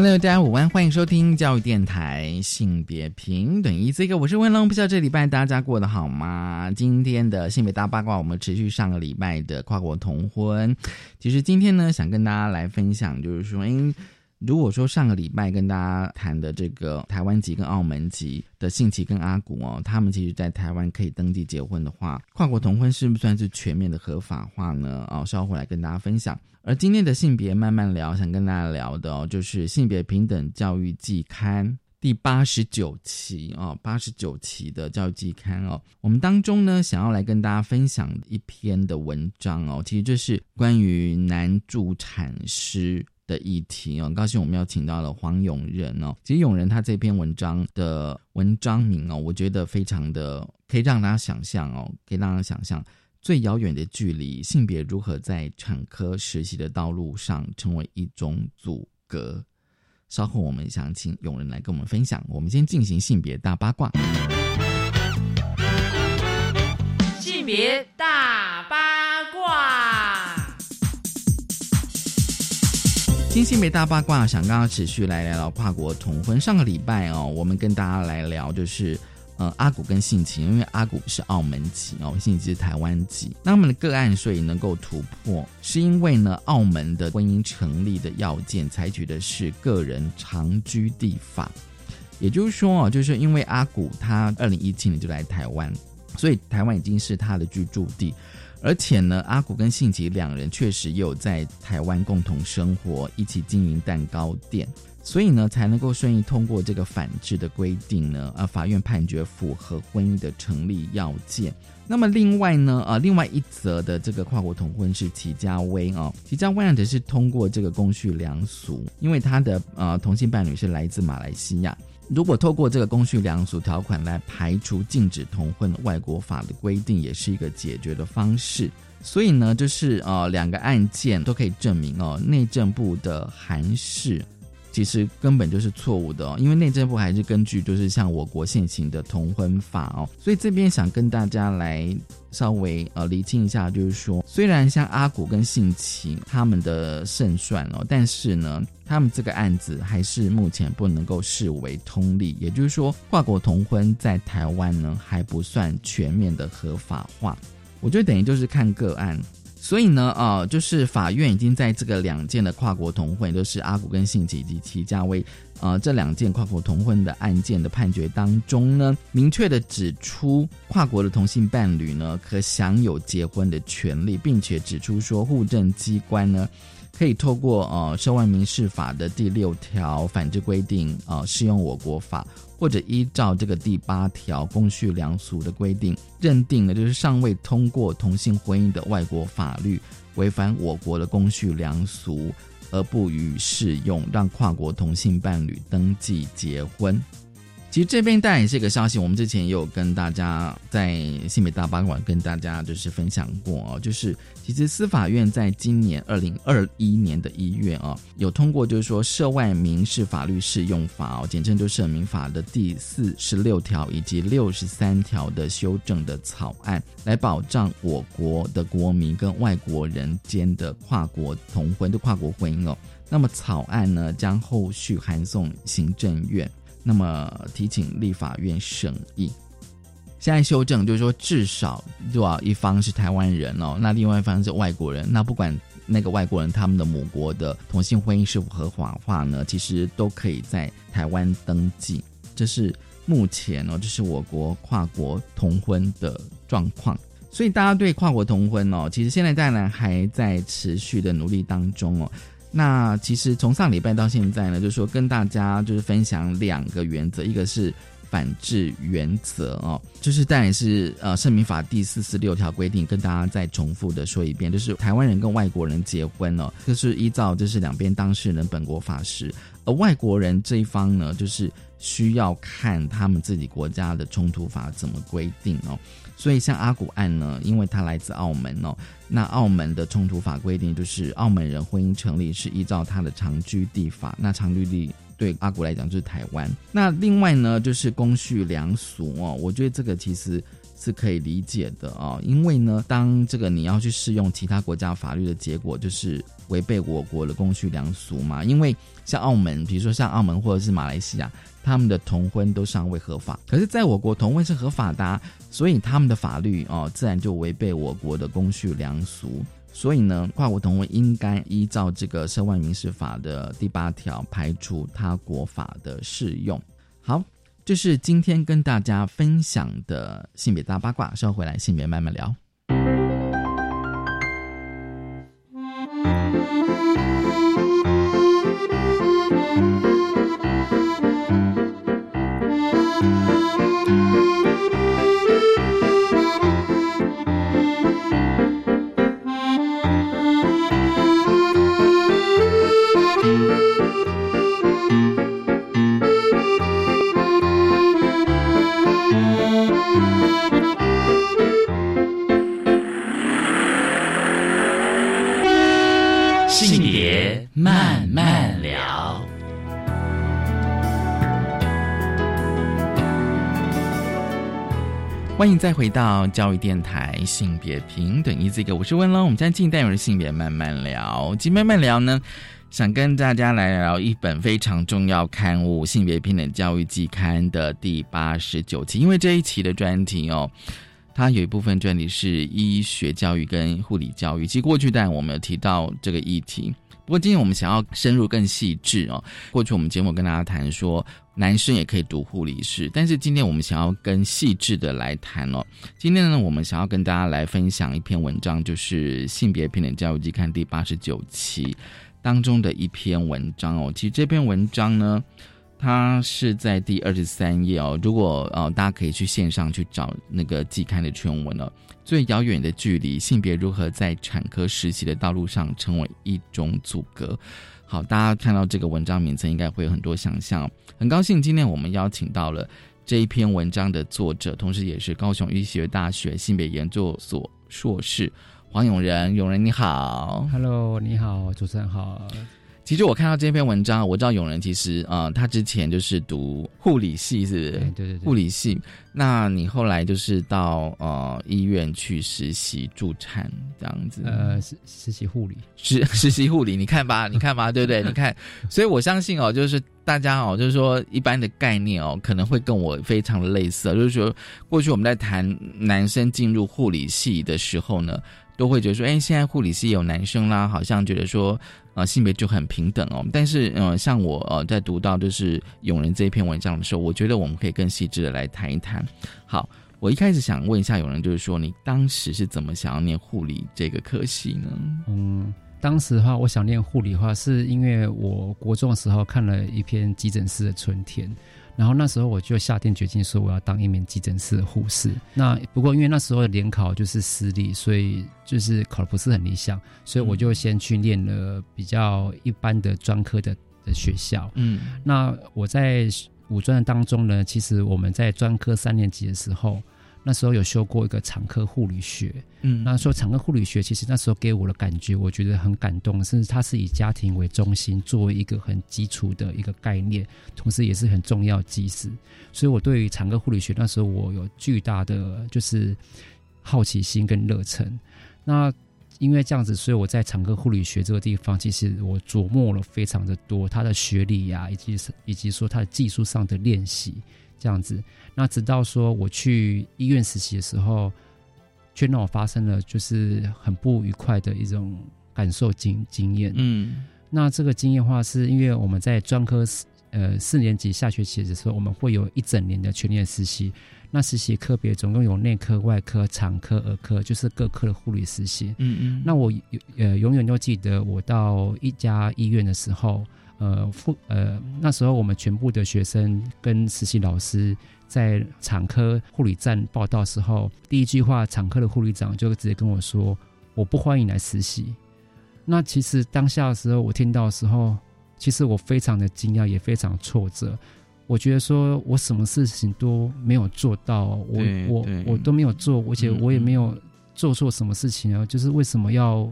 Hello，大家午安，欢迎收听教育电台性别平等一这个我是温龙。不知道这礼拜大家过得好吗？今天的性别大八卦，我们持续上个礼拜的跨国同婚。其实今天呢，想跟大家来分享，就是说，哎。如果说上个礼拜跟大家谈的这个台湾籍跟澳门籍的信奇跟阿古哦，他们其实在台湾可以登记结婚的话，跨国同婚是不是算是全面的合法化呢？哦，稍后来跟大家分享。而今天的性别慢慢聊，想跟大家聊的哦，就是性别平等教育季刊第八十九期哦，八十九期的教育季刊哦，我们当中呢，想要来跟大家分享一篇的文章哦，其实这是关于男助产师。的议题哦，很高兴我们要请到了黄永仁哦。其实永仁他这篇文章的文章名哦，我觉得非常的可以让大家想象哦，可以让大家想象最遥远的距离，性别如何在产科实习的道路上成为一种阻隔。稍后我们想请永仁来跟我们分享。我们先进行性别大八卦，性别大新新美大八卦，想刚刚持续来聊聊跨国同婚。上个礼拜哦，我们跟大家来聊就是，呃，阿古跟性情，因为阿古是澳门籍哦，性情是台湾籍。那我们的个案所以能够突破，是因为呢，澳门的婚姻成立的要件采取的是个人长居地法，也就是说哦，就是因为阿古他二零一七年就来台湾，所以台湾已经是他的居住地。而且呢，阿古跟信吉两人确实有在台湾共同生活，一起经营蛋糕店，所以呢，才能够顺利通过这个反制的规定呢。啊，法院判决符合婚姻的成立要件。那么另外呢，啊，另外一则的这个跨国同婚是齐家威哦，齐家威案则是通过这个公序良俗，因为他的呃同性伴侣是来自马来西亚。如果透过这个公序良俗条款来排除禁止同婚外国法的规定，也是一个解决的方式。所以呢，就是呃两个案件都可以证明哦，内政部的函释其实根本就是错误的哦，因为内政部还是根据就是像我国现行的同婚法哦。所以这边想跟大家来稍微呃厘清一下，就是说，虽然像阿古跟信奇他们的胜算哦，但是呢。他们这个案子还是目前不能够视为通例，也就是说，跨国同婚在台湾呢还不算全面的合法化。我觉得等于就是看个案，所以呢，啊，就是法院已经在这个两件的跨国同婚，就是阿古跟信吉及齐家威，呃，这两件跨国同婚的案件的判决当中呢，明确的指出跨国的同性伴侣呢可享有结婚的权利，并且指出说户政机关呢。可以透过呃《涉外民事法》的第六条反制规定，呃适用我国法，或者依照这个第八条公序良俗的规定，认定了就是尚未通过同性婚姻的外国法律违反我国的公序良俗，而不予适用，让跨国同性伴侣登记结婚。其实这边带来这个消息，我们之前也有跟大家在新北大八馆跟大家就是分享过哦，就是其实司法院在今年二零二一年的一月啊，有通过就是说涉外民事法律适用法哦，简称就是民法的第四十六条以及六十三条的修正的草案，来保障我国的国民跟外国人间的跨国同婚的跨国婚姻哦。那么草案呢，将后续函送行政院。那么提请立法院审议，现在修正就是说，至少对吧？一方是台湾人哦，那另外一方是外国人。那不管那个外国人他们的母国的同性婚姻是否合法化呢，其实都可以在台湾登记。这是目前哦，这是我国跨国同婚的状况。所以大家对跨国同婚哦，其实现在当然还在持续的努力当中哦。那其实从上礼拜到现在呢，就是说跟大家就是分享两个原则，一个是反制原则哦，就是当然是呃，《圣民法》第四十六条规定，跟大家再重复的说一遍，就是台湾人跟外国人结婚哦，就是依照就是两边当事人本国法师，而外国人这一方呢，就是需要看他们自己国家的冲突法怎么规定哦。所以像阿古案呢，因为他来自澳门哦，那澳门的冲突法规定就是澳门人婚姻成立是依照他的长居地法，那长居地。对阿古来讲就是台湾。那另外呢，就是公序良俗哦，我觉得这个其实是可以理解的啊，因为呢，当这个你要去适用其他国家法律的结果，就是违背我国的公序良俗嘛。因为像澳门，比如说像澳门或者是马来西亚，他们的同婚都尚未合法，可是在我国同婚是合法的，所以他们的法律哦，自然就违背我国的公序良俗。所以呢，跨国同婚应该依照这个《涉外民事法》的第八条排除他国法的适用。好，这是今天跟大家分享的性别大八卦，稍后回来性别慢慢聊。欢迎再回到教育电台性别平等一这个，我是温龙。我们将近代有的性别慢慢聊，今慢慢聊呢，想跟大家来聊一本非常重要刊物《性别平等教育季刊》的第八十九期。因为这一期的专题哦，它有一部分专题是医学教育跟护理教育。其实过去但我们有提到这个议题，不过今天我们想要深入更细致哦。过去我们节目跟大家谈说。男生也可以读护理师，但是今天我们想要更细致的来谈哦。今天呢，我们想要跟大家来分享一篇文章，就是《性别平等教育季刊》第八十九期当中的一篇文章哦。其实这篇文章呢，它是在第二十三页哦。如果呃大家可以去线上去找那个季刊的全文了。最遥远的距离，性别如何在产科实习的道路上成为一种阻隔？好，大家看到这个文章名称，应该会有很多想象。很高兴今天我们邀请到了这一篇文章的作者，同时也是高雄医学大学性别研究所硕士黄永仁。永仁你好，Hello，你好，主持人好。其实我看到这篇文章，我知道永仁其实呃，他之前就是读护理系，是不是？对对对，护理系。那你后来就是到呃医院去实习助产这样子？呃，实实习护理，实实习护理。你看吧，你看吧，对不对？你看，所以我相信哦，就是大家哦，就是说一般的概念哦，可能会跟我非常的类似，就是说过去我们在谈男生进入护理系的时候呢，都会觉得说，哎，现在护理系有男生啦，好像觉得说。呃，性别就很平等哦。但是，嗯，像我呃，在读到就是永仁这篇文章的时候，我觉得我们可以更细致的来谈一谈。好，我一开始想问一下永仁，就是说你当时是怎么想要念护理这个科系呢？嗯，当时的话，我想念护理的话，是因为我国中的时候看了一篇急诊室的春天。然后那时候我就下定决心说我要当一名急诊室的护士。那不过因为那时候的联考就是私立，所以就是考的不是很理想，所以我就先去念了比较一般的专科的的学校。嗯，那我在五专的当中呢，其实我们在专科三年级的时候。那时候有修过一个产科护理学，嗯，那说产科护理学其实那时候给我的感觉，我觉得很感动，甚至它是以家庭为中心，作为一个很基础的一个概念，同时也是很重要基石。所以我对于产科护理学那时候我有巨大的就是好奇心跟热忱。那因为这样子，所以我在产科护理学这个地方，其实我琢磨了非常的多，他的学历呀，以及以及说他的技术上的练习。这样子，那直到说我去医院实习的时候，却让我发生了就是很不愉快的一种感受经经验。嗯，那这个经验话，是因为我们在专科四呃四年级下学期的时候，我们会有一整年的全年实习。那实习科别总共有内科、外科、产科、儿科，就是各科的护理实习。嗯嗯。那我呃永远都记得，我到一家医院的时候。呃，副呃，那时候我们全部的学生跟实习老师在产科护理站报道时候，第一句话，产科的护理长就直接跟我说：“我不欢迎来实习。”那其实当下的时候，我听到的时候，其实我非常的惊讶，也非常挫折。我觉得说我什么事情都没有做到，我我我都没有做，而且我也没有做错什么事情啊，就是为什么要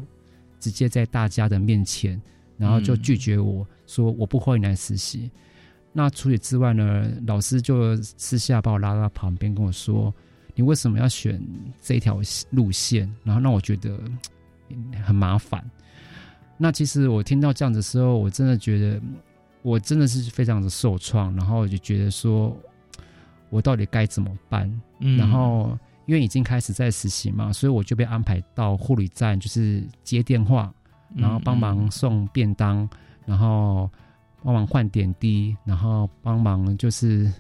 直接在大家的面前，然后就拒绝我说我不欢迎来实习。那除此之外呢，老师就私下把我拉到旁边跟我说：“你为什么要选这条路线？”然后让我觉得很麻烦。那其实我听到这样的时候，我真的觉得我真的是非常的受创，然后就觉得说，我到底该怎么办？然后因为已经开始在实习嘛，所以我就被安排到护理站，就是接电话，然后帮忙送便当，然后帮忙换点滴，然后帮忙就是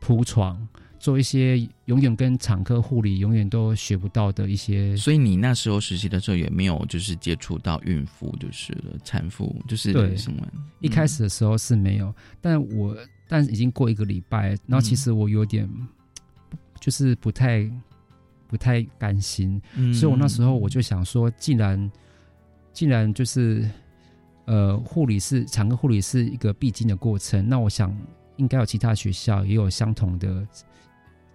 铺床。做一些永远跟产科护理永远都学不到的一些，所以你那时候实习的时候也没有就是接触到孕妇就是了，产妇就是什么？一开始的时候是没有，但我但已经过一个礼拜，然后其实我有点就是不太不太甘心，所以我那时候我就想说，既然既然就是呃护理是产科护理是一个必经的过程，那我想应该有其他学校也有相同的。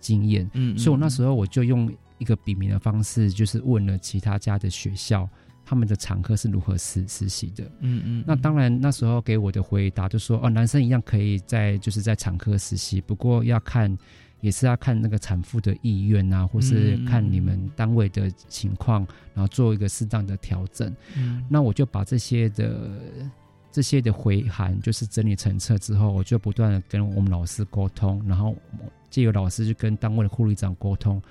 经验，嗯，所以我那时候我就用一个笔名的方式，就是问了其他家的学校，他们的常科是如何实实习的，嗯嗯。那当然那时候给我的回答就说，哦，男生一样可以在就是在产科实习，不过要看也是要看那个产妇的意愿啊，或是看你们单位的情况，然后做一个适当的调整。嗯，那我就把这些的这些的回函就是整理成册之后，我就不断的跟我们老师沟通，然后。借由老师去跟单位的护理长沟通，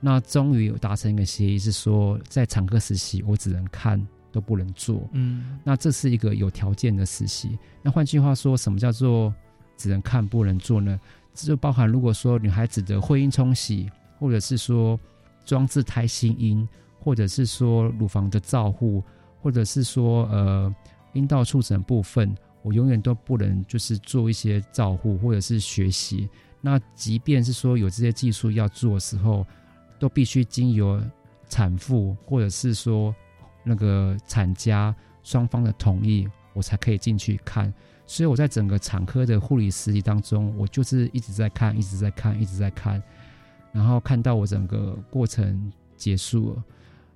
那终于有达成一个协议，是说在产科实习我只能看都不能做。嗯，那这是一个有条件的实习。那换句话说，什么叫做只能看不能做呢？这就包含如果说女孩子的会阴冲洗，或者是说装置胎心音，或者是说乳房的照护，或者是说呃阴道触诊部分，我永远都不能就是做一些照护或者是学习。那即便是说有这些技术要做的时候，都必须经由产妇或者是说那个产家双方的同意，我才可以进去看。所以我在整个产科的护理实习当中，我就是一直在看，一直在看，一直在看，然后看到我整个过程结束了。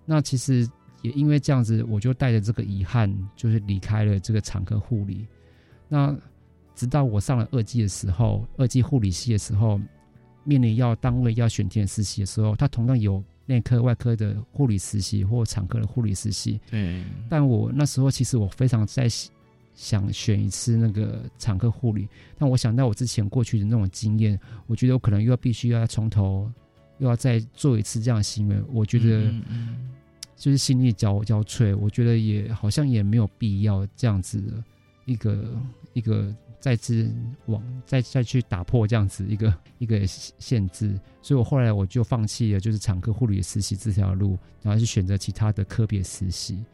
那其实也因为这样子，我就带着这个遗憾，就是离开了这个产科护理。那。直到我上了二季的时候，二季护理系的时候，面临要单位要选填实习的时候，他同样有内科、外科的护理实习或产科的护理实习。对。但我那时候其实我非常在想选一次那个产科护理，但我想到我之前过去的那种经验，我觉得我可能又要必须要从头又要再做一次这样的行为，我觉得就是心力交交瘁，我觉得也好像也没有必要这样子的一个一个。再次往再再去打破这样子一个一个限制，所以我后来我就放弃了就是产科护理实习这条路，然后去选择其他的科别实习。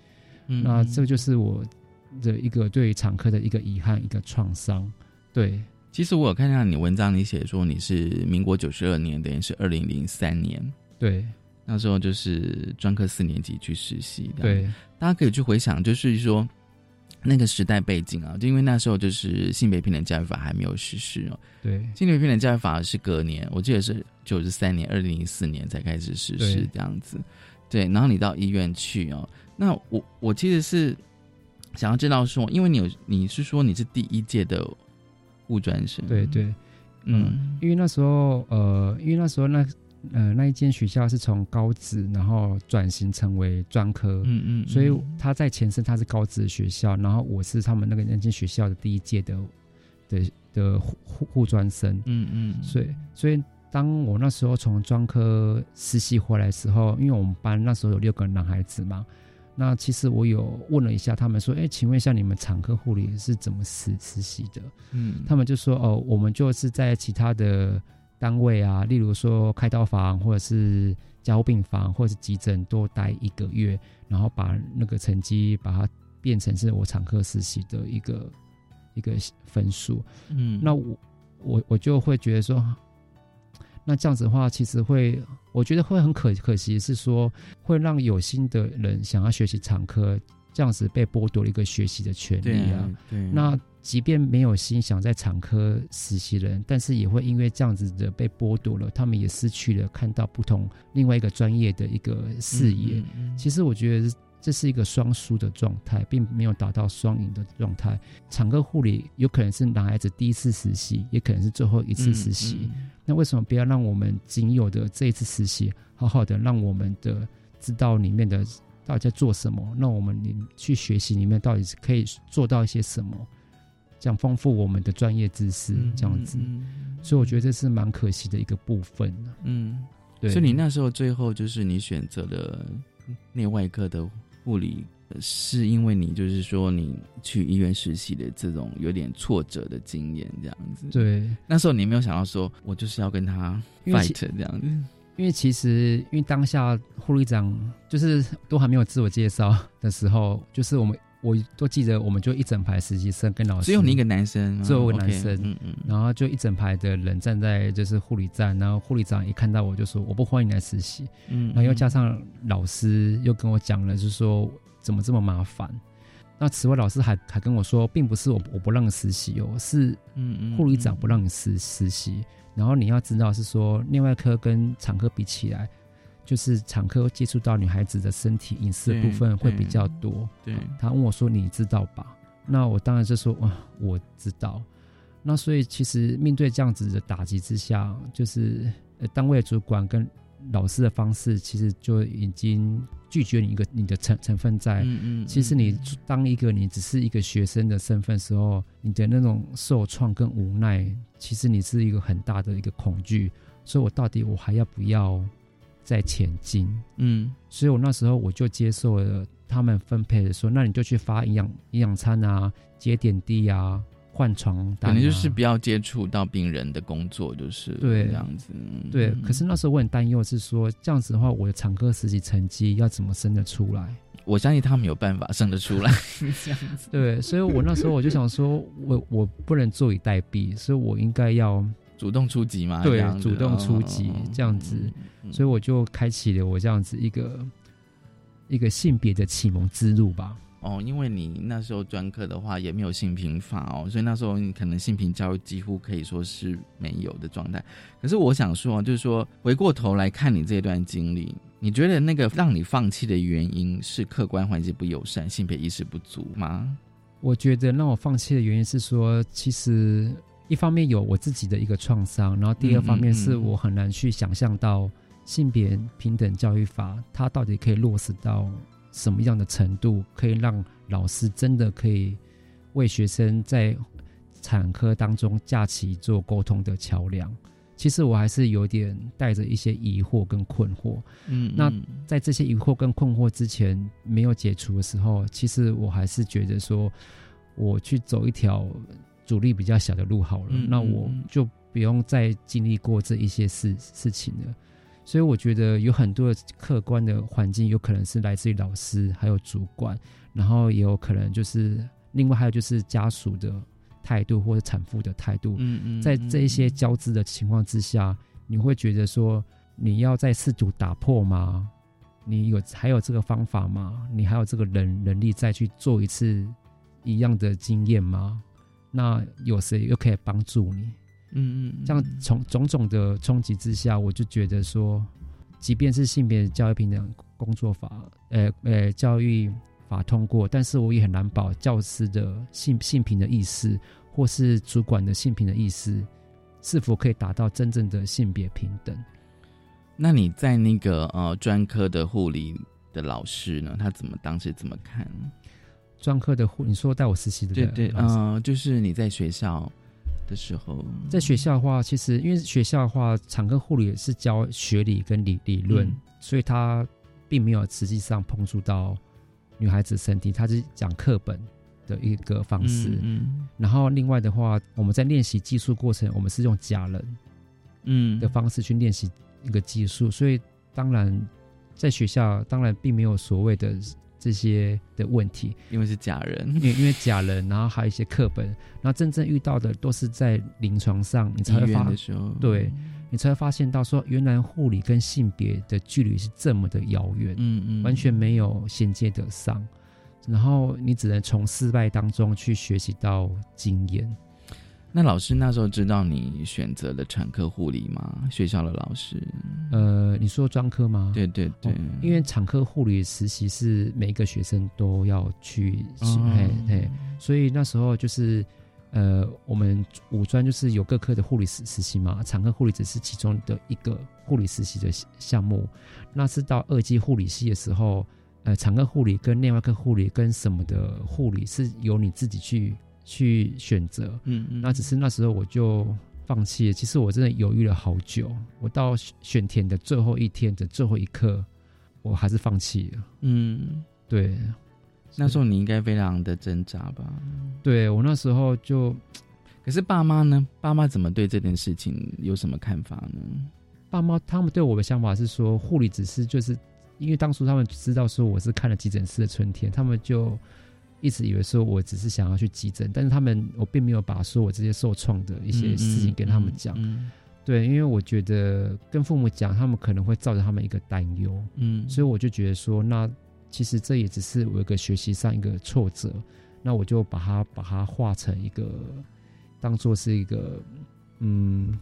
嗯，那这就是我的一个对产科的一个遗憾，一个创伤。对，其实我有看到你文章，你写说你是民国九十二年，等于是二零零三年。对，那时候就是专科四年级去实习的。对，大家可以去回想，就是说。那个时代背景啊，就因为那时候就是性别平等教育法还没有实施哦。对，性别平等教育法是隔年，我记得是九十三年，二零零四年才开始实施这样子。对，然后你到医院去哦，那我我其实是想要知道说，因为你有你是说你是第一届的物专生，对对，嗯，因为那时候呃，因为那时候那。呃，那一间学校是从高职，然后转型成为专科，嗯嗯，所以他在前身他是高职学校，然后我是他们那个那间学校的第一届的的的护护专生，嗯嗯，所以所以当我那时候从专科实习回来的时候，因为我们班那时候有六个男孩子嘛，那其实我有问了一下他们说，哎，请问一下你们产科护理是怎么实实习的？嗯，他们就说，哦，我们就是在其他的。单位啊，例如说开刀房，或者是加护病房，或者是急诊，多待一个月，然后把那个成绩把它变成是我产科实习的一个一个分数。嗯，那我我我就会觉得说，那这样子的话，其实会，我觉得会很可可惜，是说会让有心的人想要学习产科，这样子被剥夺了一个学习的权利啊。对，那即便没有心想在产科实习的人，但是也会因为这样子的被剥夺了，他们也失去了看到不同另外一个专业的一个视野。嗯嗯其实我觉得这是一个双输的状态，并没有达到双赢的状态。产科护理有可能是男孩子第一次实习，也可能是最后一次实习。嗯嗯那为什么不要让我们仅有的这一次实习，好好的让我们的知道里面的到底在做什么？让我们你去学习里面到底是可以做到一些什么，这样丰富我们的专业知识，嗯这样子。嗯所以我觉得这是蛮可惜的一个部分呢嗯，对，所以你那时候最后就是你选择了内外科的护理，呃是因为你就是说你去医院实习的这种有点挫折的经验这样子。，对，那时候你没有想到说我就是要跟他 fight 这样子。因为其实，因为当下护理长就是都还没有自我介绍的时候，就是我们我都记得，我们就一整排实习生跟老师，只有你一个男生吗，只有我一个 OK，男生嗯嗯，然后就一整排的人站在就是护理站，然后护理长一看到我就说我不欢迎来实习，嗯，然后又加上老师又跟我讲了，就是说怎么这么麻烦。那此外，老师还还跟我说，并不是我我不让你实习哦，是嗯嗯护理长不让你实实习。然后你要知道是说，内外科跟产科比起来，就是产科接触到女孩子的身体隐私的部分会比较多。对，他问我说：“你知道吧？”那我当然就说：“哇，我知道。”那所以其实面对这样子的打击之下，就是呃单位主管跟老师的方式，其实就已经拒绝你一个你的成成分在。嗯嗯，其实你嗯当一个你只是一个学生的身份时候，你的那种受创跟无奈，其实你是一个很大的一个恐惧。所以我到底我还要不要再前进？嗯所以我那时候我就接受了他们分配的说，那你就去发营养营养餐啊，接点滴啊，换床单、啊，可能就是不要接触到病人的工作，就是对这样子。嗯对。可是那时候我很担忧，是说这样子的话，我的产科实习成绩要怎么升得出来？我相信他们有办法生得出来。这样子，对，所以我那时候我就想说，我我不能坐以待毙，所以我应该要主动出击嘛？对主动出击哦这样子，嗯所以我就开启了我这样子一个一个性别的启蒙之路吧。哦，因为你那时候专科的话也没有性平法哦，所以那时候你可能性平教育几乎可以说是没有的状态。可是我想说，就是说回过头来看你这段经历，你觉得那个让你放弃的原因是客观环境不友善、性别意识不足吗？我觉得让我放弃的原因是说，其实一方面有我自己的一个创伤，然后第二方面是我很难去想象到性别平等教育法它到底可以落实到什么样的程度，可以让老师真的可以为学生在产科当中架起做沟通的桥梁。其实我还是有点带着一些疑惑跟困惑，嗯，那嗯在这些疑惑跟困惑之前没有解除的时候，其实我还是觉得说，我去走一条阻力比较小的路好了，嗯那我就不用再经历过这一些事事情了。所以我觉得有很多的客观的环境，有可能是来自于老师还有主管，然后也有可能就是另外还有就是家属的态度或者产妇的态度，嗯嗯，在这一些交织的情况之下，你会觉得说，你要再试图打破吗？你有还有这个方法吗？你还有这个能能力再去做一次一样的经验吗？那有谁又可以帮助你？嗯嗯，这样从种种的冲击之下，我就觉得说，即便是性别教育平等工作法，呃呃，教育法通过，但是我也很难保教师的性性平的意识，或是主管的性平的意识，是否可以达到真正的性别平等。那你在那个呃专科的护理的老师呢？他怎么当时怎么看？专科的护，你说带我实习的对对，嗯、就是你在学校的时候，在学校的话，其实因为学校的话，产科护理是教学理跟理理论，嗯。所以他并没有实际上碰触到女孩子身体，他是讲课本的一个方式。嗯。然后另外的话，我们在练习技术过程，我们是用假人嗯。的方式去练习一个技术，所以当然在学校当然并没有所谓的这些的问题，因为是假人，因为因为假人，然后还有一些课本，然后真正遇到的都是在临床上你才会发医院的时候，对，你才会发现到说，原来护理跟性别的距离是这么的遥远，嗯嗯，完全没有衔接得上。然后你只能从失败当中去学习到经验。那老师那时候知道你选择了产科护理吗？学校的老师？呃，你说专科吗？对对对，因为产科护理实习是每一个学生都要去，嘿嘿，所以那时候就是呃，我们五专就是有各科的护理实实习嘛，产科护理只是其中的一个护理实习的项目。那是到二级护理系的时候，呃，产科护理跟内外科护理跟什么的护理是由你自己去。去选择，嗯嗯，那只是那时候我就放弃了。其实我真的犹豫了好久，我到选填的最后一天的最后一刻，我还是放弃了。嗯，对。那时候你应该非常的挣扎吧？对我那时候就，可是爸妈呢？爸妈怎么对这件事情有什么看法呢？爸妈他们对我的想法是说，护理只是就是因为当初他们知道说我是看了急诊室的春天，他们就。一直以为说我只是想要去急诊，但是他们我并没有把说我这些受创的一些事情跟他们讲，对，因为我觉得跟父母讲，他们可能会造成他们一个担忧，嗯，所以我就觉得说，那其实这也只是我一个学习上一个挫折，那我就把它把它化成一个当做是一个嗯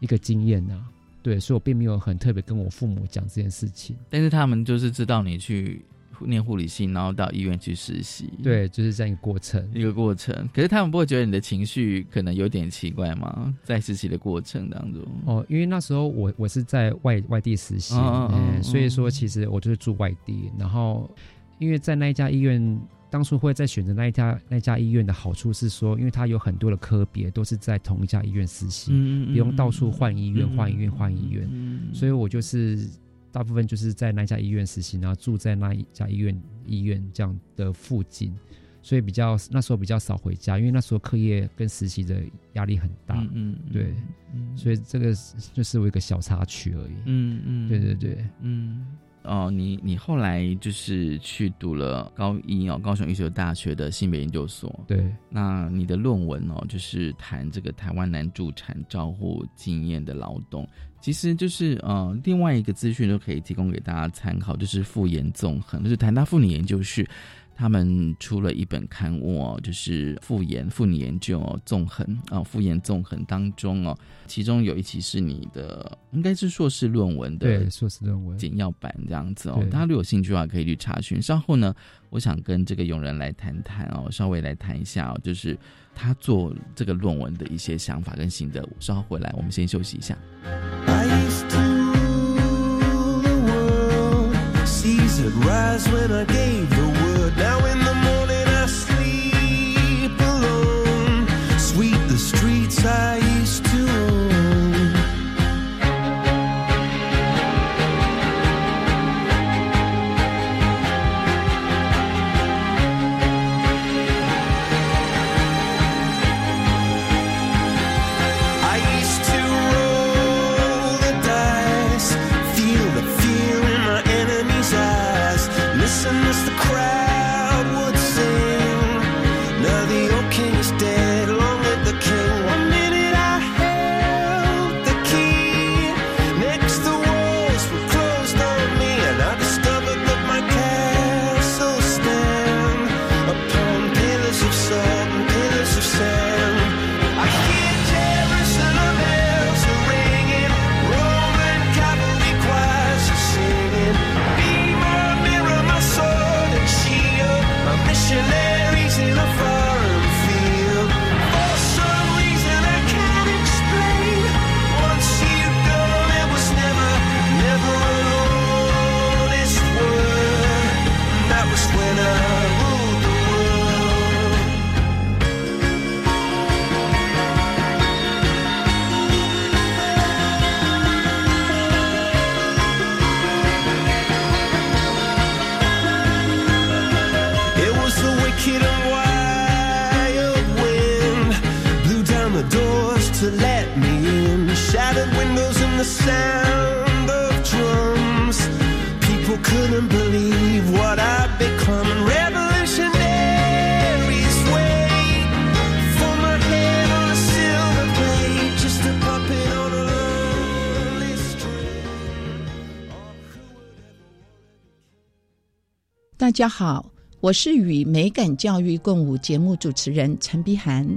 一个经验呐，对，所以我并没有很特别跟我父母讲这件事情，但是他们就是知道你去。念护理系，然后到医院去实习，对，就是这样一个过程，一个过程。可是他们不会觉得你的情绪可能有点奇怪吗？在实习的过程当中，哦，因为那时候我我是在外外地实习，嗯，所以说其实我就是住外地。然后，因为在那一家医院，当初会在选择那一家那家医院的好处是说，因为它有很多的科别都是在同一家医院实习，不用到处换医院、换医院、换医院，所以我就是。大部分就是在那家医院实习，然后住在那一家医院医院这样的附近，所以比较那时候比较少回家，因为那时候课业跟实习的压力很大。嗯，对，所以这个就是我一个小插曲而已。嗯嗯，对对对，嗯。哦，你你后来就是去读了高一哦，高雄医学大学的性别研究所。对，那你的论文哦，就是谈这个台湾男助产照护经验的劳动，其实就是呃，另外一个资讯都可以提供给大家参考，就是妇研纵横，就是台大妇女研究室。他们出了一本刊物哦，就是复研妇女研究纵横啊，复研纵横当中哦，其中有一期是你的，应该是硕士论文的，对，硕士论文简要版这样子哦。大家如果有兴趣的话，可以去查询。稍后呢，我想跟这个永人来谈谈哦，稍微来谈一下哦，就是他做这个论文的一些想法跟心得。稍后回来，我们先休息一下。It rise when I But now in the 大家好，我是与美感教育共舞节目主持人陈碧涵。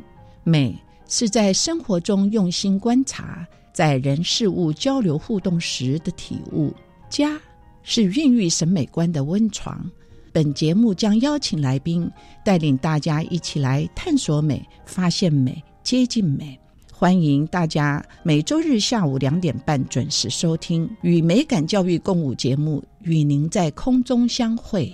美是在生活中用心观察，在人事物交流互动时的体悟。家是孕育审美观的温床。本节目将邀请来宾，带领大家一起来探索美、发现美、接近美。欢迎大家每周日下午两点半准时收听与美感教育共舞节目，与您在空中相会。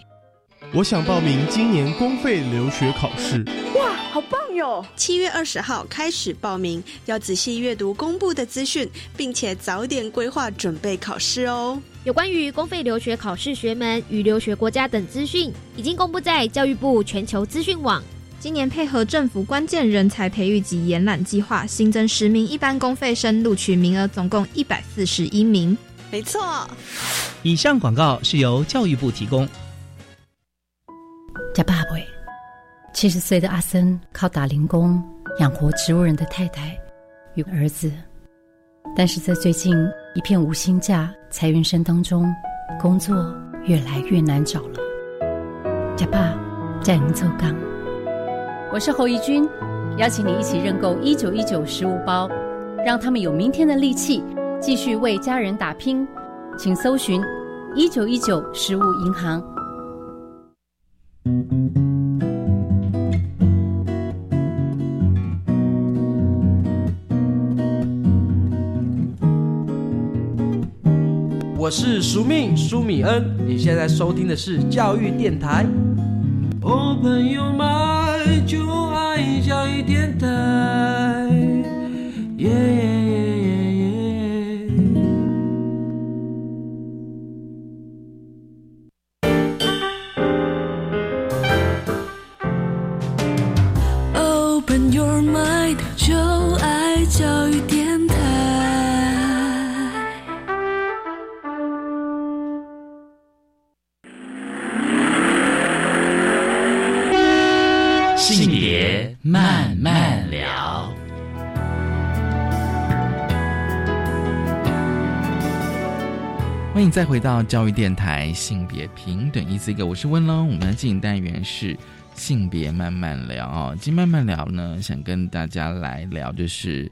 我想报名今年公费留学考试。哇，好棒哟！七月二十号开始报名，要仔细阅读公布的资讯，并且早点规划准备考试哦。有关于公费留学考试学门与留学国家等资讯，已经公布在教育部全球资讯网。今年配合政府关键人才培育及延揽计划，新增十名一般公费生录取名额，总共一百四十一名。没错。以上广告是由教育部提供。叫爸爸。七十岁的阿森靠打零工养活植物人的太太与儿子，但是在最近一片无薪假裁员声当中，工作越来越难找了。叫爸，在您奏岗。我是侯怡君，邀请你一起认购一九一九食物包，让他们有明天的力气，继续为家人打拼。请搜寻一九一九食物银行。我是苏命苏米恩，你现在收听的是教育电台。Open your mind，就爱教育电台。再回到教育电台性别平等一四个，我是温龙。我们的进行单元是性别慢慢聊哦，今慢慢聊呢，想跟大家来聊就是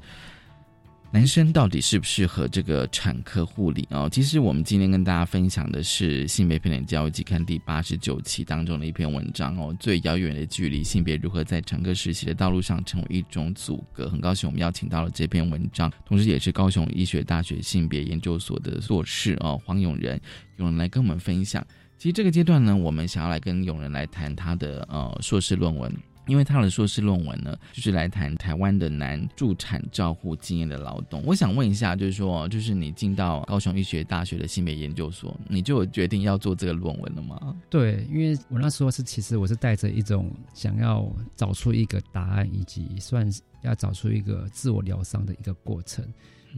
男生到底适不适合这个产科护理哦。其实我们今天跟大家分享的是性别平等教育期刊第八十九期当中的一篇文章哦，最遥远的距离：性别如何在产科实习的道路上成为一种阻隔。很高兴我们邀请到了这篇文章，同时也是高雄医学大学性别研究所的硕士哦，黄永仁，永仁来跟我们分享。其实这个阶段呢，我们想要来跟永仁来谈他的呃硕士论文，因为他的硕士论文呢，就是来谈台湾的男助产照护经验的劳动。我想问一下，就是说，就是你进到高雄医学大学的性别研究所，你就有决定要做这个论文了吗？对，因为我那时候是其实我是带着一种想要找出一个答案，以及算是要找出一个自我疗伤的一个过程。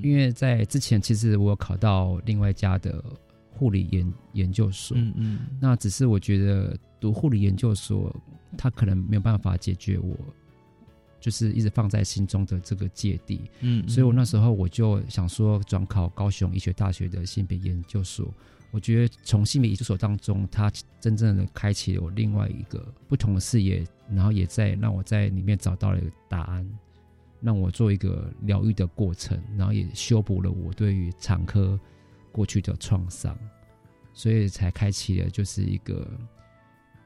因为在之前，其实我考到另外一家的。护理研研究所，嗯嗯，那只是我觉得读护理研究所，他可能没有办法解决我，就是一直放在心中的这个芥蒂，嗯，所以我那时候我就想说转考高雄医学大学的性别研究所。我觉得从性别研究所当中，他真正的开启了我另外一个不同的视野，然后也在让我在里面找到了一个答案，让我做一个疗愈的过程，然后也修补了我对于产科。过去的创伤，所以才开启了就是一个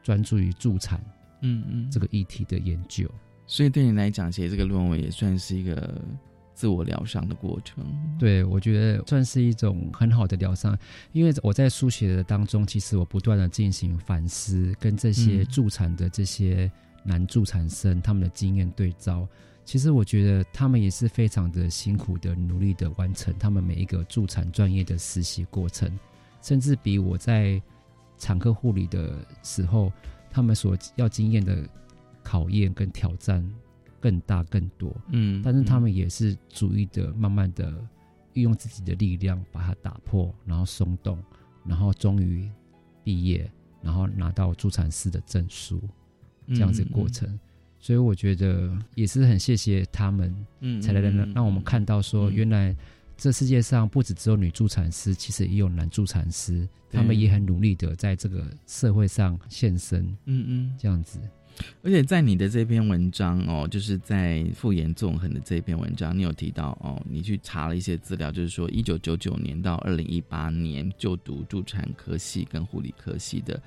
专注于助产，嗯嗯，这个议题的研究。所以对你来讲，写这个论文也算是一个自我疗伤的过程。对，我觉得算是一种很好的疗伤，因为我在书写的当中，其实我不断的进行反思，跟这些助产的这些男助产生他们的经验对照。其实我觉得他们也是非常的辛苦的，努力的完成他们每一个助产专业的实习过程，甚至比我在产科护理的时候，他们所要经验的考验跟挑战更大更多。嗯，但是他们也是逐一的、慢慢的运用自己的力量把它打破，然后松动，然后终于毕业，然后拿到助产师的证书，这样子过程。所以我觉得也是很谢谢他们，嗯，才能让让我们看到说，原来这世界上不止只有女助产师，其实也有男助产师，他们也很努力的在这个社会上现身。嗯嗯，这样子。而且在你的这篇文章哦，就是在复言纵横的这篇文章，你有提到哦，你去查了一些资料，就是说一九九九年到二零一八年就读助产科系跟护理科系的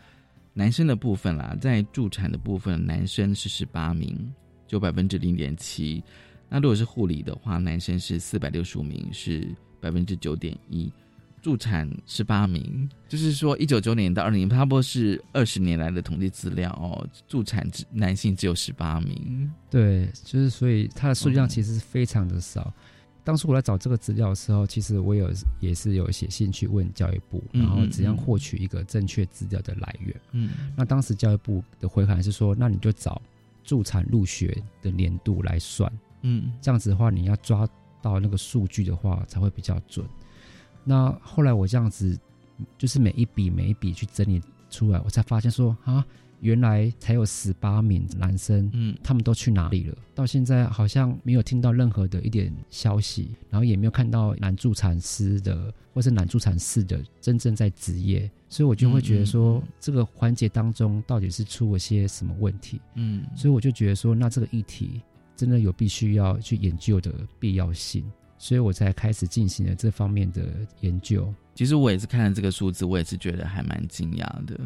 男生的部分啦，在助产的部分，男生是十八名，就百分之零点七。那如果是护理的话，男生是四百六十五名，是百分之九点一。助产十八名，就是说一九九年到二零，差不多是二十年来的统计资料哦。助产男性只有十八名，对，就是所以它的数量其实是非常的少。当初我来找这个资料的时候，其实我有也是有写信去问教育部，然后怎样获取一个正确资料的来源。嗯，那当时教育部的回函是说，那你就找助产入学的年度来算，嗯，这样子的话，你要抓到那个数据的话，才会比较准。那后来我这样子，就是每一笔每一笔去整理出来，我才发现说啊，原来才有十八名男生，嗯，他们都去哪里了？到现在好像没有听到任何的一点消息，然后也没有看到男助产师的或是男助产士的真正在职业，所以我就会觉得说，这个环节当中到底是出了些什么问题？嗯，所以我就觉得说，那这个议题真的有必须要去研究的必要性。所以我才开始进行了这方面的研究。其实我也是看了这个数字，我也是觉得还蛮惊讶的。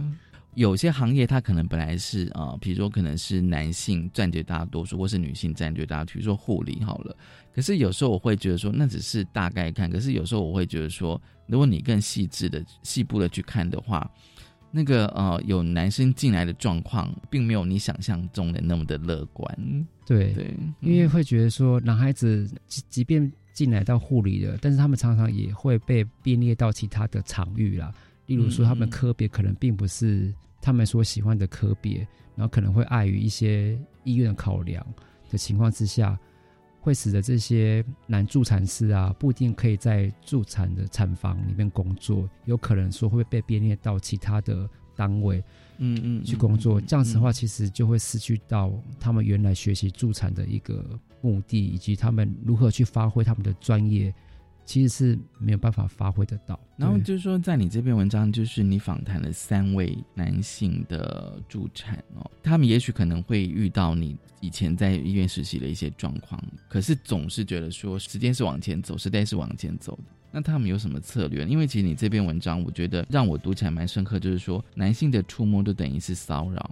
有些行业它可能本来是啊，比如说可能是男性占据大多数，或是女性占据大，比如说护理好了。可是有时候我会觉得说，那只是大概看。可是有时候我会觉得说，如果你更细致的、细部的去看的话，那个呃，有男生进来的状况，并没有你想象中的那么的乐观。对对，因为会觉得说，男孩子即即便。进来到护理了，但是他们常常也会被并列到其他的场域啦。例如说，他们科别可能并不是他们所喜欢的科别，然后可能会碍于一些医院的考量的情况之下，会使得这些男助产师啊，不一定可以在助产的产房里面工作，有可能说会被编列到其他的单位。嗯嗯，去工作，这样子的话，其实就会失去到他们原来学习助产的一个目的，以及他们如何去发挥他们的专业，其实是没有办法发挥得到。然后就是说，在你这篇文章，就是你访谈了三位男性的助产哦，他们也许可能会遇到你以前在医院实习的一些状况，可是总是觉得说时间是往前走，时代是往前走的。那他们有什么策略？因为其实你这篇文章，我觉得让我读起来蛮深刻，就是说男性的触摸就等于是骚扰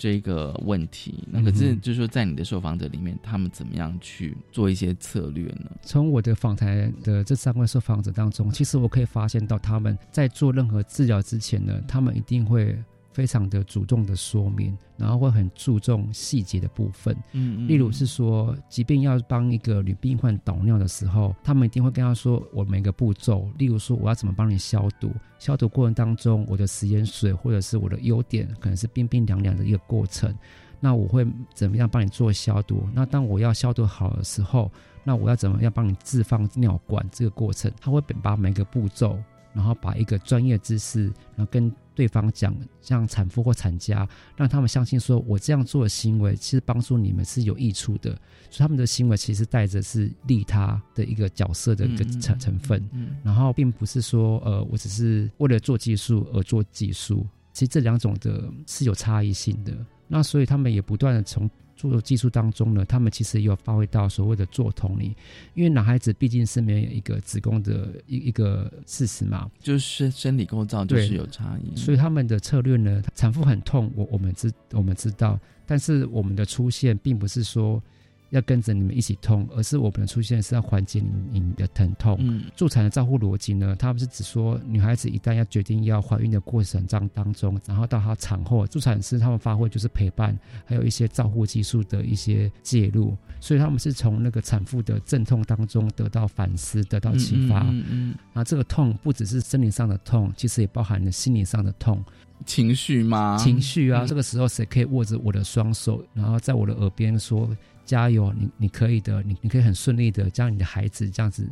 这个问题。那可是就是说，在你的受访者里面，他们怎么样去做一些策略呢？从我的访谈的这三位受访者当中，其实我可以发现到，他们在做任何治疗之前呢，他们一定会。非常的主动的说明，然后会很注重细节的部分。嗯，例如是说，即便要帮一个女病患导尿的时候，他们一定会跟她说我每个步骤。例如说，我要怎么帮你消毒？消毒过程当中，我的食盐水或者是我的优点，可能是冰冰凉凉的一个过程。那我会怎么样帮你做消毒？那当我要消毒好的时候，那我要怎么样帮你置放尿管？这个过程，他会把每个步骤，然后把一个专业知识，然后跟。对方讲，像产妇或产家，让他们相信说，我这样做的行为其实帮助你们是有益处的，所以他们的行为其实带着是利他的一个角色的一个成成分，然后并不是说，呃，我只是为了做技术而做技术，其实这两种的是有差异性的，那所以他们也不断的从。做技术当中呢，他们其实也有发挥到所谓的做同理，因为男孩子毕竟是没有一个子宫的一一个事实嘛，就是生理构造就是有差异，所以他们的策略呢，产妇很痛，我我们知我们知道，但是我们的出现并不是说。要跟着你们一起痛，而是我们的出现是要缓解你你的疼痛。嗯，助产的照护逻辑呢，他不是只说女孩子一旦要决定要怀孕的过程当当中，然后到她产后，助产师他们发挥就是陪伴，还有一些照护技术的一些介入，所以他们是从那个产妇的阵痛当中得到反思，得到启发。嗯嗯，啊，这个痛不只是生理上的痛，其实也包含了心理上的痛，情绪吗？情绪啊，这个时候谁可以握着我的双手，然后在我的耳边说？加油，你你可以的，你你可以很顺利的将你的孩子这样子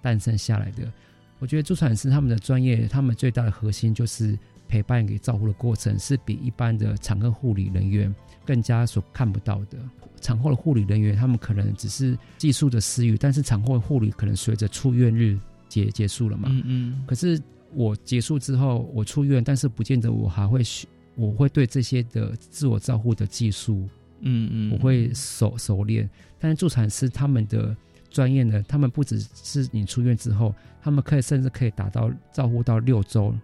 诞生下来的。我觉得助产师他们的专业，他们最大的核心就是陪伴给照顾的过程，是比一般的产科护理人员更加所看不到的。产后的护理人员，他们可能只是技术的私欲，但是产后的护理可能随着出院日结结束了嘛。嗯嗯。可是我结束之后，我出院，但是不见得我还会学，我会对这些的自我照护的技术，嗯嗯，我会熟熟练。但是助产师他们的专业呢，他们不只是你出院之后，他们可以甚至可以达到照护到六周。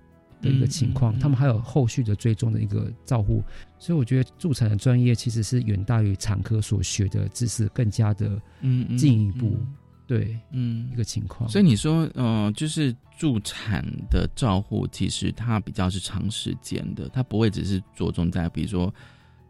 的一个情况，他们还有后续的追踪的一个照护，所以我觉得助产的专业其实是远大于产科所学的知识更加的嗯进一步，对，嗯一个情况。所以你说，呃，就是助产的照护，其实它比较是长时间的，它不会只是着重在比如说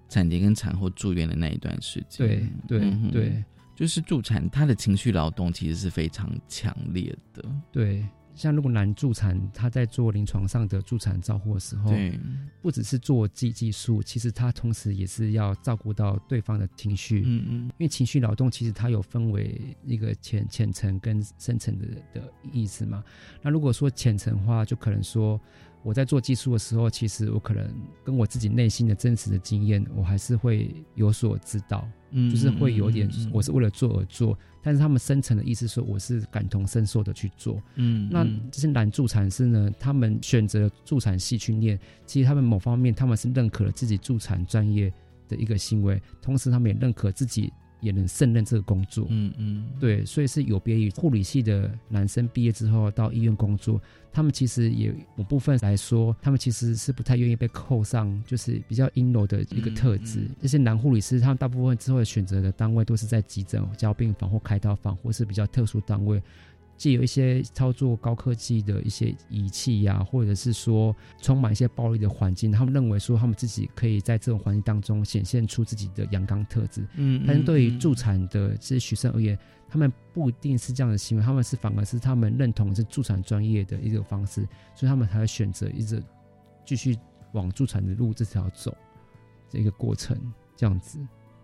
产前跟产后住院的那一段时间。对对对，就是助产，他的情绪劳动其实是非常强烈的。对。像如果男助产，他在做临床上的助产照护的时候，对，不只是做技技术，其实他同时也是要照顾到对方的情绪，嗯嗯，因为情绪劳动其实它有分为一个浅浅层跟深层的的意思嘛。那如果说浅层的话，就可能说。我在做技术的时候，其实我可能跟我自己内心的真实的经验，我还是会有所知道，嗯，就是会有点，我是为了做而做，但是他们深层的意思说，我是感同身受的去做，嗯，那这些男助产师呢，他们选择助产系去念，其实他们某方面他们是认可了自己助产专业的一个行为，同时他们也认可自己。也能胜任这个工作，嗯嗯，对，所以是有别于护理系的男生毕业之后到医院工作，他们其实也某部分来说，他们其实是不太愿意被扣上就是比较阴柔的一个特质。这些男护理师，他们大部分之后选择的单位都是在急诊、交病房或开刀房，或是比较特殊单位。既有一些操作高科技的一些仪器呀，或者是说充满一些暴力的环境，他们认为说他们自己可以在这种环境当中显现出自己的阳刚特质。嗯，但是对于助产的这些学生而言，他们不一定是这样的行为，他们是反而是他们认同是助产专业的一种方式，所以他们才会选择一直继续往助产的路这条走这个过程这样子。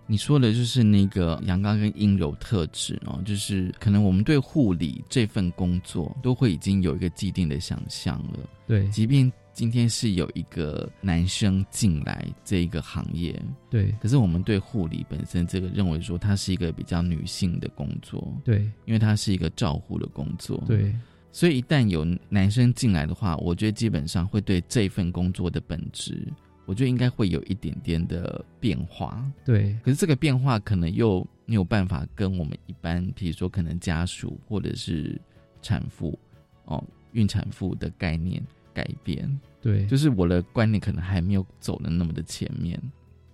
你说的就是那个阳刚跟阴柔特质哦，就是可能我们对护理这份工作都会已经有一个既定的想象了。对，即便今天是有一个男生进来这一个行业，对，可是我们对护理本身这个认为说它是一个比较女性的工作，对，因为它是一个照护的工作，对，所以一旦有男生进来的话，我觉得基本上会对这份工作的本质。我觉得应该会有一点点的变化，对。可是这个变化可能又没有办法跟我们一般，比如说可能家属或者是产妇哦，孕产妇的概念改变，对。就是我的观念可能还没有走的那么的前面，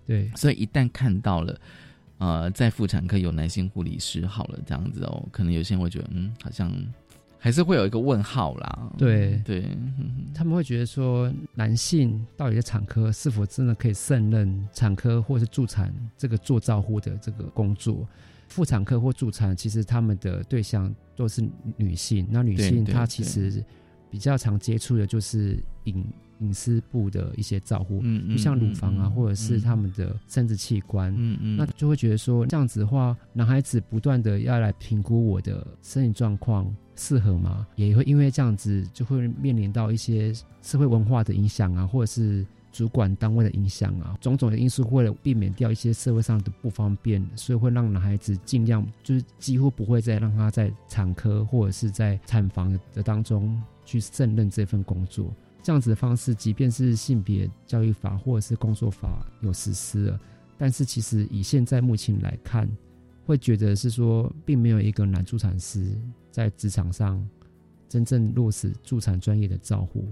对。所以一旦看到了，呃，在妇产科有男性护理师好了这样子哦，可能有些人会觉得，嗯，好像。还是会有一个问号啦。对对，他们会觉得说，男性到底在产科是否真的可以胜任产科或是助产这个做照护的这个工作？妇产科或助产，其实他们的对象都是女性。那女性她其实比较常接触的就是隐隐私部的一些照护，嗯就像乳房啊，或者是他们的生殖器官。嗯嗯，那就会觉得说，这样子的话，男孩子不断的要来评估我的生理状况。适合吗？也会因为这样子，就会面临到一些社会文化的影响啊，或者是主管单位的影响啊，种种的因素，为了避免掉一些社会上的不方便，所以会让男孩子尽量就是几乎不会再让他在产科或者是在产房的当中去胜任这份工作。这样子的方式，即便是性别教育法或者是工作法有实施了，但是其实以现在目前来看。会觉得是说，并没有一个男助产师在职场上真正落实助产专业的照护。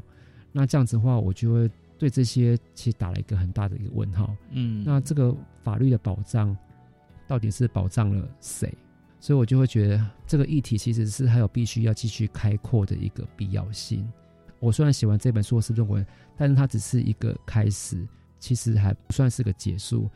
那这样子的话，我就会对这些其实打了一个很大的一个问号。嗯，那这个法律的保障到底是保障了谁？所以我就会觉得这个议题其实是还有必须要继续开阔的一个必要性。我虽然写完这本硕士论文，但是它只是一个开始，其实还不算是个结束。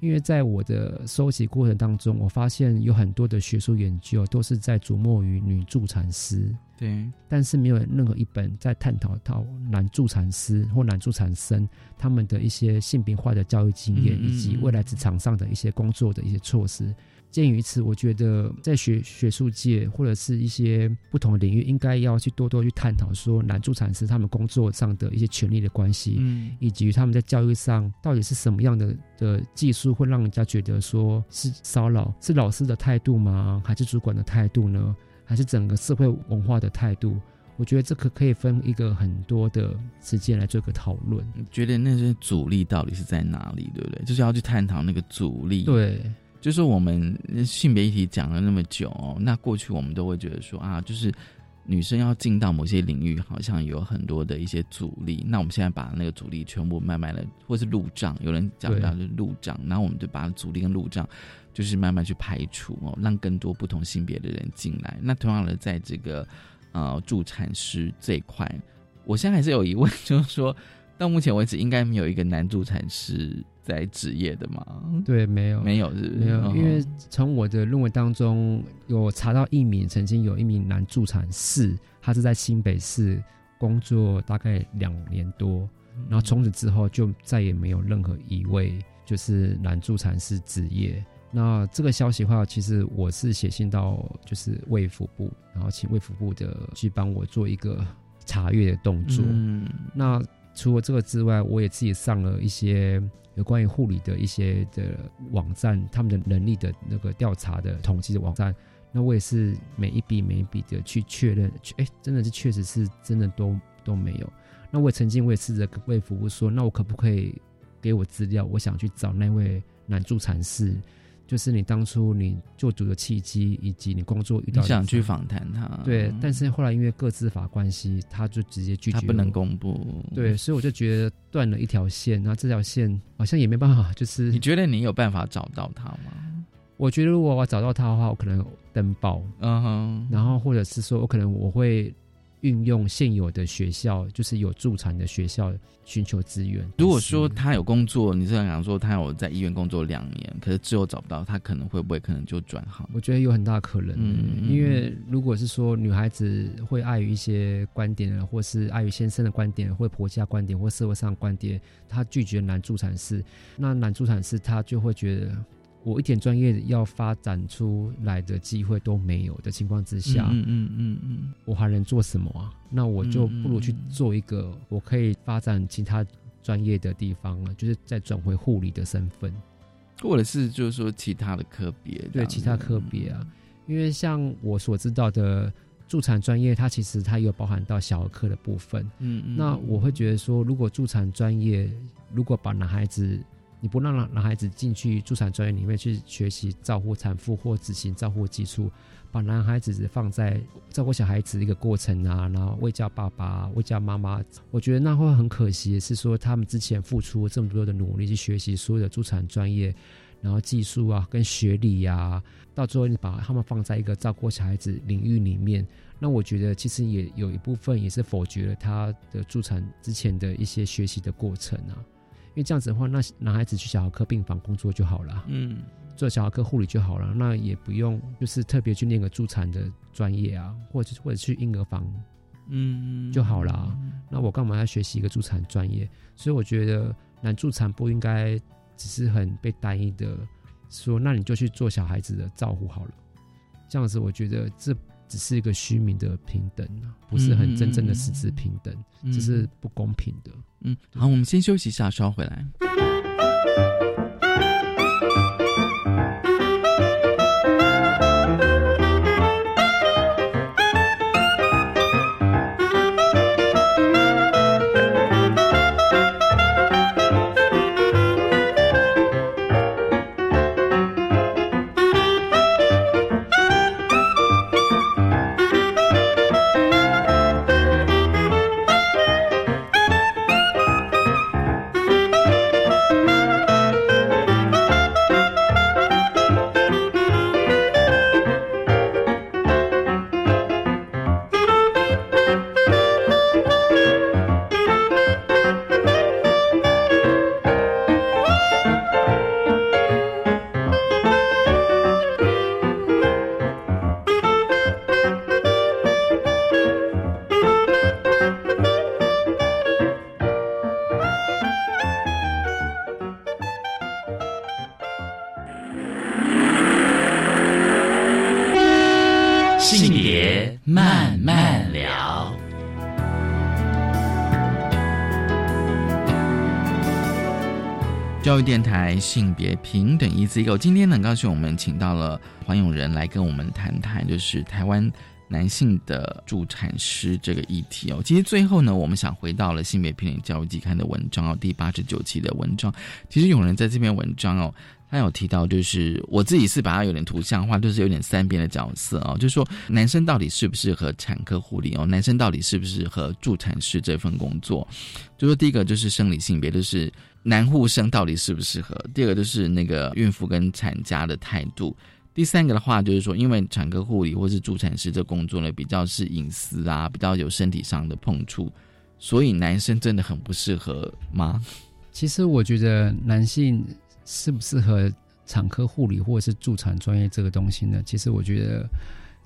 因为在我的收集过程当中，我发现有很多的学术研究都是在琢磨于女助产师对，但是没有任何一本在探讨到男助产师或男助产生他们的一些性别化的教育经验，嗯嗯以及未来职场上的一些工作的一些措施。鉴于此，我觉得在学学术界或者是一些不同的领域，应该要去多多去探讨说男助产师他们工作上的一些权利的关系，嗯以及他们在教育上到底是什么样的的技术会让人家觉得说是骚扰，是老师的态度吗？还是主管的态度呢？还是整个社会文化的态度？我觉得这个可以分一个很多的时间来做个讨论。你觉得那些阻力到底是在哪里，对不对？就是要去探讨那个阻力。对，就是我们性别议题讲了那么久哦，那过去我们都会觉得说啊，就是女生要进到某些领域，好像有很多的一些阻力。那我们现在把那个阻力全部慢慢的，或是路障，有人讲到是路障，然后我们就把阻力跟路障，就是慢慢去排除哦，让更多不同性别的人进来。那同样的，在这个呃助产师这一块，我现在还是有疑问，就是说到目前为止，应该没有一个男助产师在职业的吗？对，没有，没有是不是没有，嗯因为从我的论文当中有查到一名曾经有一名男助产士，他是在新北市工作大概两年多，然后从此之后就再也没有任何一位就是男助产士职业。那这个消息的话，其实我是写信到就是卫福部，然后请卫福部的去帮我做一个查阅的动作。嗯那除了这个之外，我也自己上了一些有关于护理的一些的网站，他们的能力的那个调查的统计的网站。那我也是每一笔每一笔的去确认，哎，真的是确实是真的都都没有。那我也曾经我也试着为服务说，那我可不可以给我资料？我想去找那位男助产士，就是你当初你做主的契机，以及你工作遇到的你想去访谈他，对，但是后来因为各自法关系，他就直接拒绝，他不能公布。对，所以我就觉得断了一条线，然后这条线好像也没办法，就是你觉得你有办法找到他吗？我觉得如果我找到他的话，我可能登报，嗯哼，然后或者是说我可能我会运用现有的学校，就是有助产的学校寻求资源。如果说他有工作，你是想说他有在医院工作两年，可是之后找不到，他可能会不会可能就转行？我觉得有很大可能，嗯因为如果是说女孩子会碍于一些观点，或是碍于先生的观点，或婆家观点，或社会上的观点，她拒绝男助产士，那男助产士他就会觉得。我一点专业要发展出来的机会都没有的情况之下，嗯嗯嗯嗯，我还能做什么啊？那我就不如去做一个我可以发展其他专业的地方了，就是再转回护理的身份，或者是就是说其他的科别，对其他科别啊，因为像我所知道的助产专业，它其实它有包含到小儿科的部分，嗯嗯，那我会觉得说，如果助产专业如果把男孩子你不让男孩子进去助产专业里面去学习照顾产妇或执行照顾基础，把男孩子放在照顾小孩子一个过程啊，然后喂教爸爸、喂教妈妈，我觉得那会很可惜。是说他们之前付出这么多的努力去学习所有的助产专业，然后技术啊跟学历呀、啊，到最后你把他们放在一个照顾小孩子领域里面，那我觉得其实也有一部分也是否决了他的助产之前的一些学习的过程啊。因为这样子的话，那男孩子去小儿科病房工作就好了，嗯，做小儿科护理就好了，那也不用就是特别去念个助产的专业啊，或者或者去婴儿房，嗯，就好了。那我干嘛要学习一个助产专业？所以我觉得男助产不应该只是很被单一的说，那你就去做小孩子的照顾好了。这样子，我觉得这只是一个虚名的平等啊，不是很真正的实质平等，嗯这是不公平的。嗯，好，我们先休息一下，稍回来。教育电台性别平等一字一个，今天很高兴我们请到了黄永仁来跟我们谈谈，就是台湾男性的助产师这个议题哦。其实最后呢，我们想回到了性别平等教育季刊的文章哦，第八十九期的文章。其实永仁在这篇文章哦，他有提到，就是我自己是把它有点图像化，就是有点三边的角色哦，就是说男生到底适不适合产科护理哦，男生到底适不适合助产师这份工作？就说第一个就是生理性别，就是。男护生到底适不适合？第二个就是那个孕妇跟产家的态度。第三个的话就是说，因为产科护理或是助产师这工作呢，比较是隐私啊，比较有身体上的碰触，所以男生真的很不适合吗？其实我觉得男性适不适合产科护理或者是助产专业这个东西呢？其实我觉得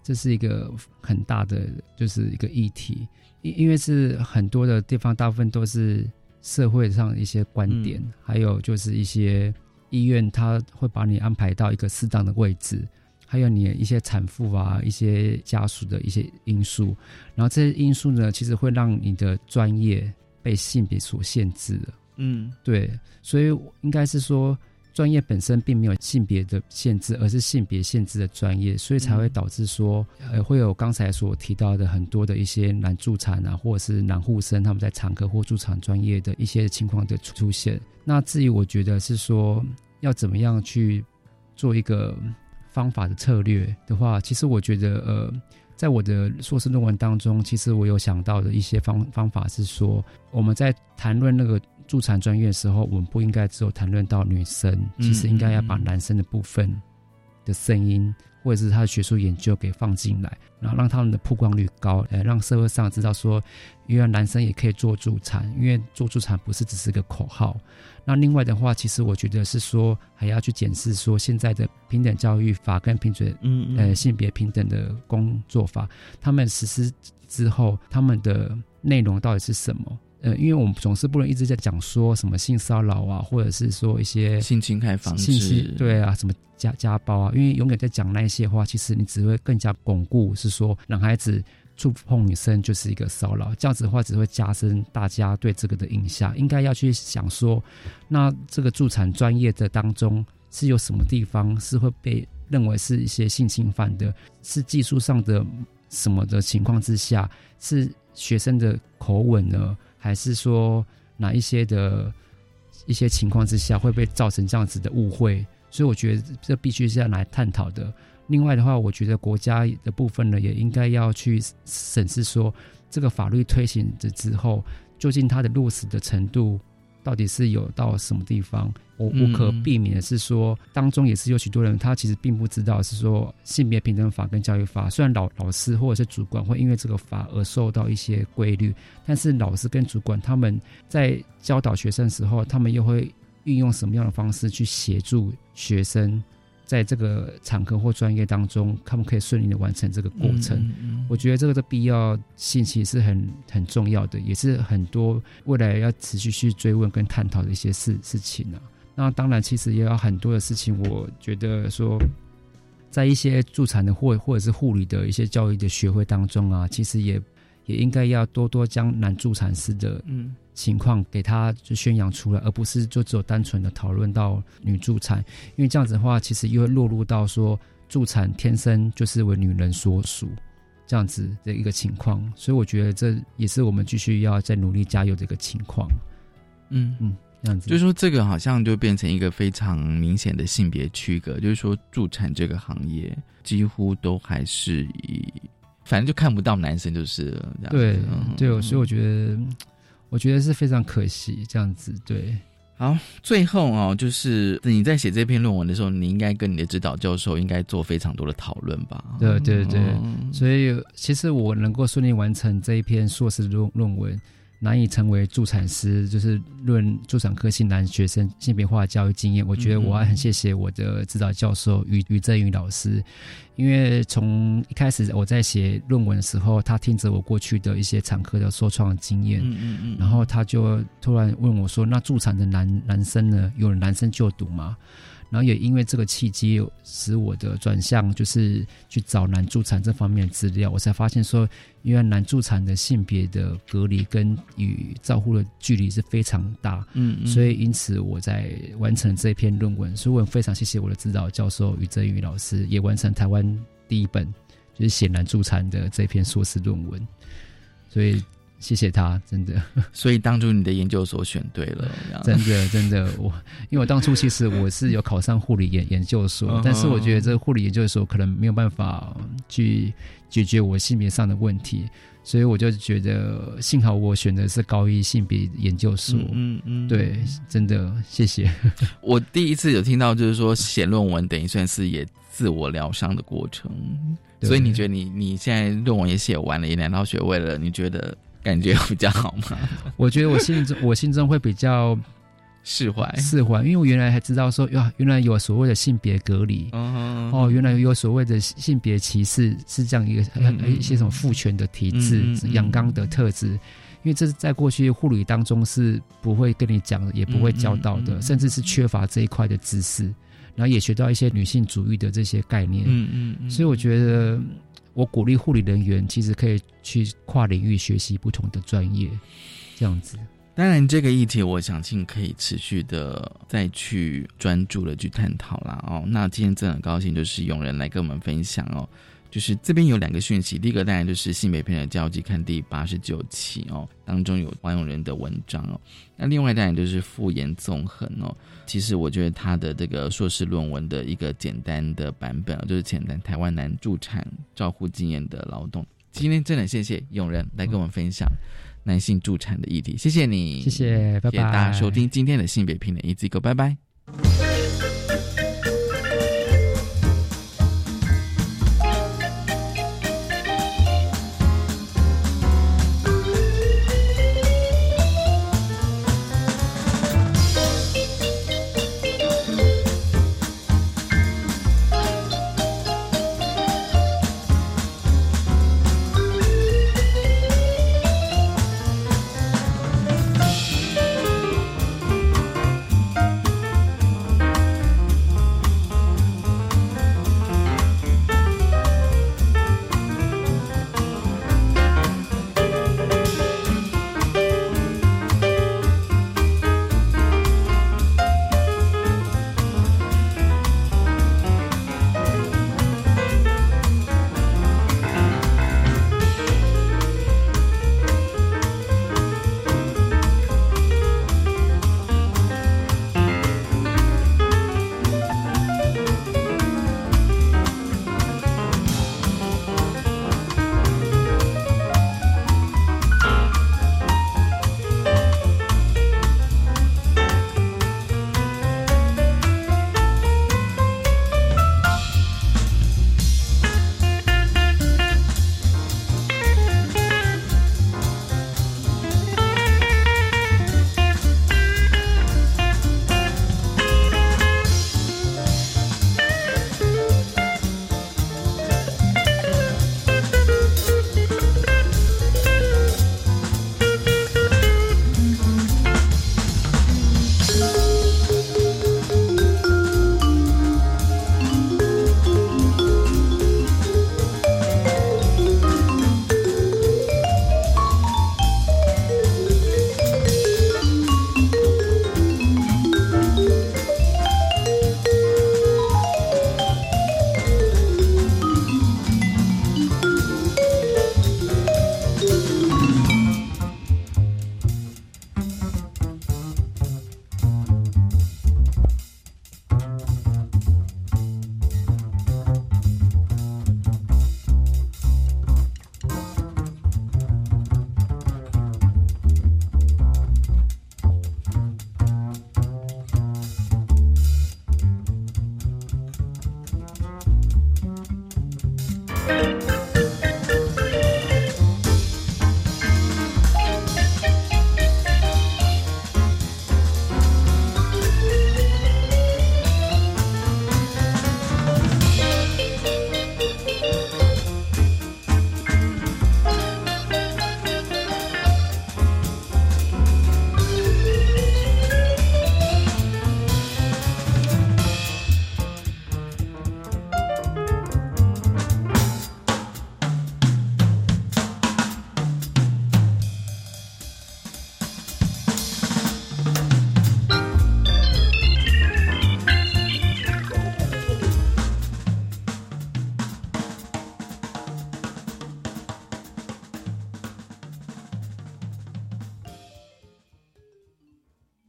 这是一个很大的就是一个议题，因因为是很多的地方大部分都是。社会上一些观点，还有就是一些医院，他会把你安排到一个适当的位置，还有你一些产妇啊、一些家属的一些因素，然后这些因素呢，其实会让你的专业被性别所限制了。嗯，对，所以应该是说。专业本身并没有性别的限制，而是性别限制的专业，所以才会导致说，呃，会有刚才所提到的很多的一些男助产啊，或者是男护生他们在产科或助产专业的一些情况的出现。那至于我觉得是说，要怎么样去做一个方法的策略的话，其实我觉得，呃，在我的硕士论文当中，其实我有想到的一些方方法是说，我们在谈论那个。助产专业的时候，我们不应该只有谈论到女生，其实应该要把男生的部分的声音，或者是他的学术研究给放进来，然后让他们的曝光率高，呃，让社会上知道说，原来男生也可以做助产，因为做助产不是只是个口号。那另外的话，其实我觉得是说，还要去检视说现在的平等教育法跟平准，嗯呃性别平等的工作法，他们实施之后，他们的内容到底是什么？呃，因为我们总是不能一直在讲说什么性骚扰啊，或者是说一些性侵害防治，对啊，什么家家暴啊，因为永远在讲那些话，其实你只会更加巩固是说男孩子触碰女生就是一个骚扰，这样子的话只会加深大家对这个的印象。应该要去想说，那这个助产专业的当中是有什么地方是会被认为是一些性侵犯的，是技术上的什么的情况之下，是学生的口吻呢？还是说哪一些的一些情况之下会被造成这样子的误会？所以我觉得这必须是要来探讨的。另外的话，我觉得国家的部分呢，也应该要去审视说，这个法律推行的之后，究竟它的落实的程度。到底是有到什么地方？我无可避免的是说，当中也是有许多人，他其实并不知道是说性别平等法跟教育法。虽然老老师或者是主管会因为这个法而受到一些规律，但是老师跟主管他们在教导学生的时候，他们又会运用什么样的方式去协助学生？在这个场合或专业当中，他们可以顺利的完成这个过程。我觉得这个的必要性其实是很很重要的，也是很多未来要持续去追问跟探讨的一些事事情啊。那当然，其实也有很多的事情，我觉得说，在一些助产的或或者是护理的一些教育的学会当中啊，其实也也应该要多多将男助产师的嗯。情况给他就宣扬出来，而不是就只有单纯的讨论到女助产，因为这样子的话，其实又会落入到说助产天生就是为女人所属这样子的一个情况，所以我觉得这也是我们继续要再努力加油的一个情况。嗯嗯，这样子，就是说这个好像就变成一个非常明显的性别区隔，就是说助产这个行业几乎都还是以，反正就看不到男生就是对对，所以我觉得。我觉得是非常可惜，这样子对。好，最后哦，就是你在写这篇论文的时候，你应该跟你的指导教授应该做非常多的讨论吧？对对对，所以其实我能够顺利完成这一篇硕士论论文。难以成为助产师，就是论助产科性男学生性别化教育经验。我觉得我还很谢谢我的指导教授于于振宇老师，因为从一开始我在写论文的时候，他听着我过去的一些产科的说创经验，嗯嗯嗯，然后他就突然问我说：“那助产的男男生呢？有男生就读吗？”然后也因为这个契机，使我的转向就是去找男助产这方面的资料，我才发现说，因为男助产的性别的隔离跟与照护的距离是非常大，嗯嗯。所以因此我在完成这篇论文，所以我非常谢谢我的指导教授于振宇老师，也完成台湾第一本就是写男助产的这篇硕士论文，所以谢谢他，真的。所以当初你的研究所选对了，真的真的，我因为我当初其实我是有考上护理研研究所，嗯但是我觉得这个护理研究所可能没有办法去解决我性别上的问题，所以我就觉得幸好我选的是高一性别研究所，嗯嗯，对，真的谢谢。我第一次有听到，就是说写论文等于算是也自我疗伤的过程，所以你觉得你你现在论文也写完了，也拿到学位了，你觉得感觉比较好吗？我觉得我心中 我心中会比较释怀释怀，因为我原来还知道说，哇，原来有所谓的性别隔离，嗯哦，原来有所谓的性别歧视是这样一个、一些什么父权的体制阳刚的特质。因为这是在过去护理当中是不会跟你讲的，也不会教导的，嗯嗯嗯甚至是缺乏这一块的知识，然后也学到一些女性主义的这些概念。嗯嗯嗯所以我觉得，我鼓励护理人员其实可以去跨领域学习不同的专业，这样子。当然，这个议题我相信可以持续的再去专注的去探讨啦。哦，那今天真的很高兴，就是有人来跟我们分享哦。就是这边有两个讯息，第一个当然就是性别片的交集看第八十九期哦，当中有王永仁的文章哦。那另外当然就是复言纵横哦。其实我觉得他的这个硕士论文的一个简单的版本哦，就是简单台湾男助产照护经验的劳动。今天真的谢谢永仁来跟我们分享男性助产的议题，谢谢你，谢谢拜拜谢谢大家收听今天的性别平等 Easy Go，拜拜。